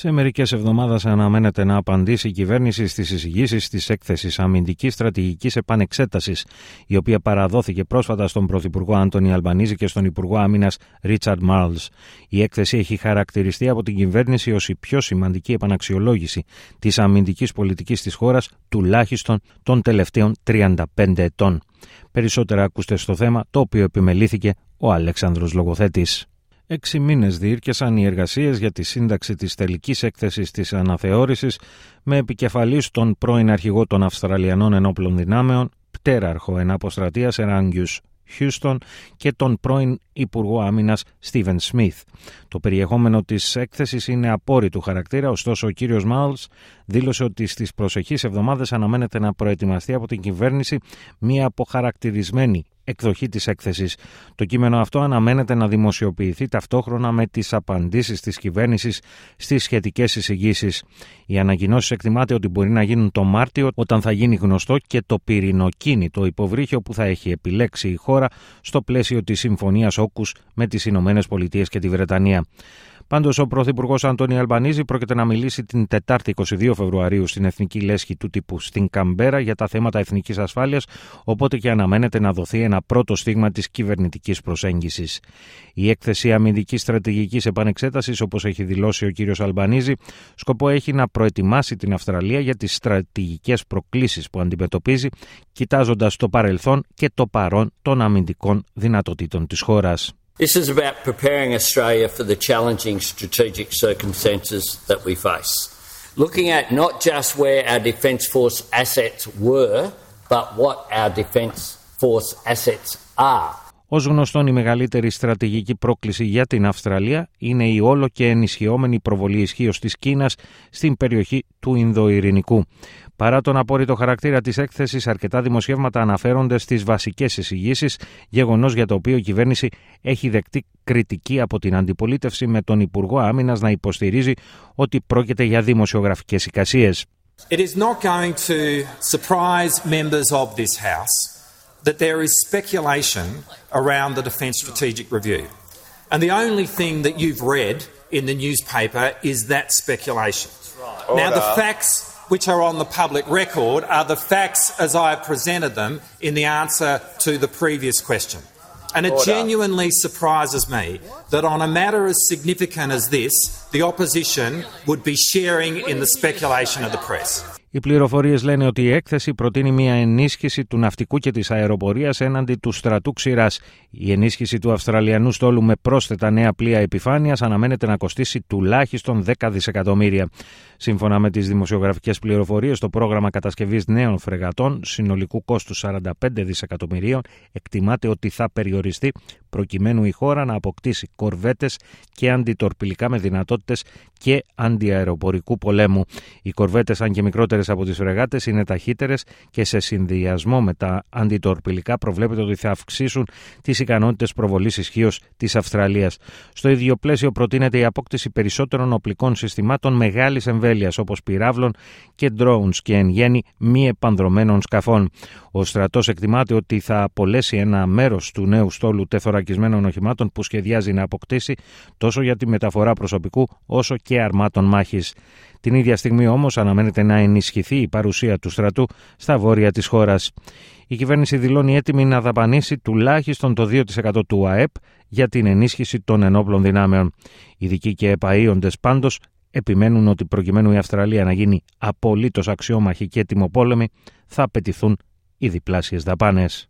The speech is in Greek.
Σε μερικές εβδομάδες αναμένεται να απαντήσει η κυβέρνηση στις εισηγήσεις της έκθεσης Αμυντικής Στρατηγικής Επανεξέτασης, η οποία παραδόθηκε πρόσφατα στον Πρωθυπουργό Άντωνη Αλμπανίζη και στον Υπουργό Άμυνας Ρίτσαρντ Μάρλς. Η έκθεση έχει χαρακτηριστεί από την κυβέρνηση ως η πιο σημαντική επαναξιολόγηση της αμυντικής πολιτικής της χώρας τουλάχιστον των τελευταίων 35 ετών. Περισσότερα ακούστε στο θέμα, το οποίο επιμελήθηκε ο Αλέξανδρος Λογοθέτης. Έξι μήνες διήρκεσαν οι εργασίες για τη σύνταξη της τελικής έκθεσης της αναθεώρησης με επικεφαλής τον πρώην αρχηγό των Αυστραλιανών Ενόπλων Δυνάμεων, πτέραρχο εναποστρατεία Εράγγιου Χιούστον και τον πρώην Υπουργό Άμυνας Στίβεν Σμιθ. Το περιεχόμενο της έκθεσης είναι απόρριτου χαρακτήρα, ωστόσο ο κύριος Μάλς δήλωσε ότι στις προσεχείς εβδομάδες αναμένεται να προετοιμαστεί από την κυβέρνηση μια αποχαρακτηρισμένη εκδοχή της έκθεσης. Το κείμενο αυτό αναμένεται να δημοσιοποιηθεί ταυτόχρονα με τις απαντήσεις της κυβέρνησης στις σχετικές εισηγήσεις. Οι ανακοινώσεις εκτιμάται ότι μπορεί να γίνουν το Μάρτιο όταν θα γίνει γνωστό και το πυρηνοκίνητο υποβρύχιο που θα έχει επιλέξει η χώρα στο πλαίσιο της Συμφωνίας Όκους με τις Ηνωμένες Πολιτείες και τη Βρετανία. Πάντως, ο Πρωθυπουργός Αντώνη Αλμπανίζη πρόκειται να μιλήσει την Τετάρτη 22 Φεβρουαρίου στην Εθνική Λέσχη του τύπου στην Καμπέρα για τα θέματα εθνικής ασφάλειας, οπότε και αναμένεται να δοθεί ένα πρώτο στίγμα της κυβερνητικής προσέγγισης. Η έκθεση αμυντικής στρατηγικής επανεξέτασης, όπως έχει δηλώσει ο κ. Αλμπανίζη, σκοπό έχει να προετοιμάσει την Αυστραλία για τις στρατηγικές προκλήσεις που αντιμετωπίζει, κοιτάζοντας το παρελθόν και το παρόν των αμυντικών δυνατοτήτων της χώρας. This is about preparing Australia for the challenging strategic circumstances that we face. Looking at not just where our Defence Force assets were, but what our Defence Force assets are. Ω γνωστόν, η μεγαλύτερη στρατηγική πρόκληση για την Αυστραλία είναι η όλο και ενισχυόμενη προβολή ισχύως της Κίνας στην περιοχή του Ινδοειρηνικού. Παρά τον απόρριτο χαρακτήρα της έκθεσης, αρκετά δημοσιεύματα αναφέρονται στις βασικές εισηγήσεις, γεγονός για το οποίο η κυβέρνηση έχει δεκτεί κριτική από την αντιπολίτευση με τον Υπουργό Άμυνας να υποστηρίζει ότι πρόκειται για δημοσιογραφικές εικασίες. It is not going to surprise members of this House that there is speculation around the Defence Strategic Review. And the only thing that you've read in the newspaper is that speculation. Now, the facts which are on the public record are the facts as I have presented them in the answer to the previous question. And it genuinely surprises me that on a matter as significant as this, the opposition would be sharing in the speculation of the press. Οι πληροφορίες λένε ότι η έκθεση προτείνει μια ενίσχυση του ναυτικού και της αεροπορίας έναντι του στρατού ξηράς. Η ενίσχυση του Αυστραλιανού στόλου με πρόσθετα νέα πλοία επιφάνειας αναμένεται να κοστίσει τουλάχιστον 10 δισεκατομμύρια. Σύμφωνα με τις δημοσιογραφικές πληροφορίες, το πρόγραμμα κατασκευής νέων φρεγατών συνολικού κόστου 45 δισεκατομμυρίων εκτιμάται ότι θα περιοριστεί προκειμένου η χώρα να αποκτήσει κορβέτες και αντιτορπιλικά με δυνατότητες και αντιαεροπορικού πολέμου. Οι κορβέτες, αν και μικρότερες από τις φρεγάτες, είναι ταχύτερες και σε συνδυασμό με τα αντιτορπιλικά προβλέπεται ότι θα αυξήσουν τις ικανότητες προβολής ισχύως της Αυστραλίας. Στο ίδιο πλαίσιο προτείνεται η απόκτηση περισσότερων οπλικών συστημάτων μεγάλης εμβέλειας όπως πυράβλων και drones και εν γέννη μη επανδρομένων σκαφών. Ο στρατός εκτιμάται ότι θα απολέσει ένα μέρος του νέου στόλου τεθωρακισμένων οχημάτων που σχεδιάζει να αποκτήσει τόσο για τη μεταφορά προσωπικού όσο και αρμάτων μάχης. Την ίδια στιγμή όμως αναμένεται να ενισχυθεί η παρουσία του στρατού στα βόρεια της χώρας. Η κυβέρνηση δηλώνει έτοιμη να δαπανίσει τουλάχιστον το 2% του ΑΕΠ για την ενίσχυση των ενόπλων δυνάμεων. Ειδικοί και επαείοντε πάντως επιμένουν ότι προκειμένου η Αυστραλία να γίνει απολύτως αξιόμαχη και τιμοπόλεμη θα απαιτηθούν οι διπλάσιες δαπάνες.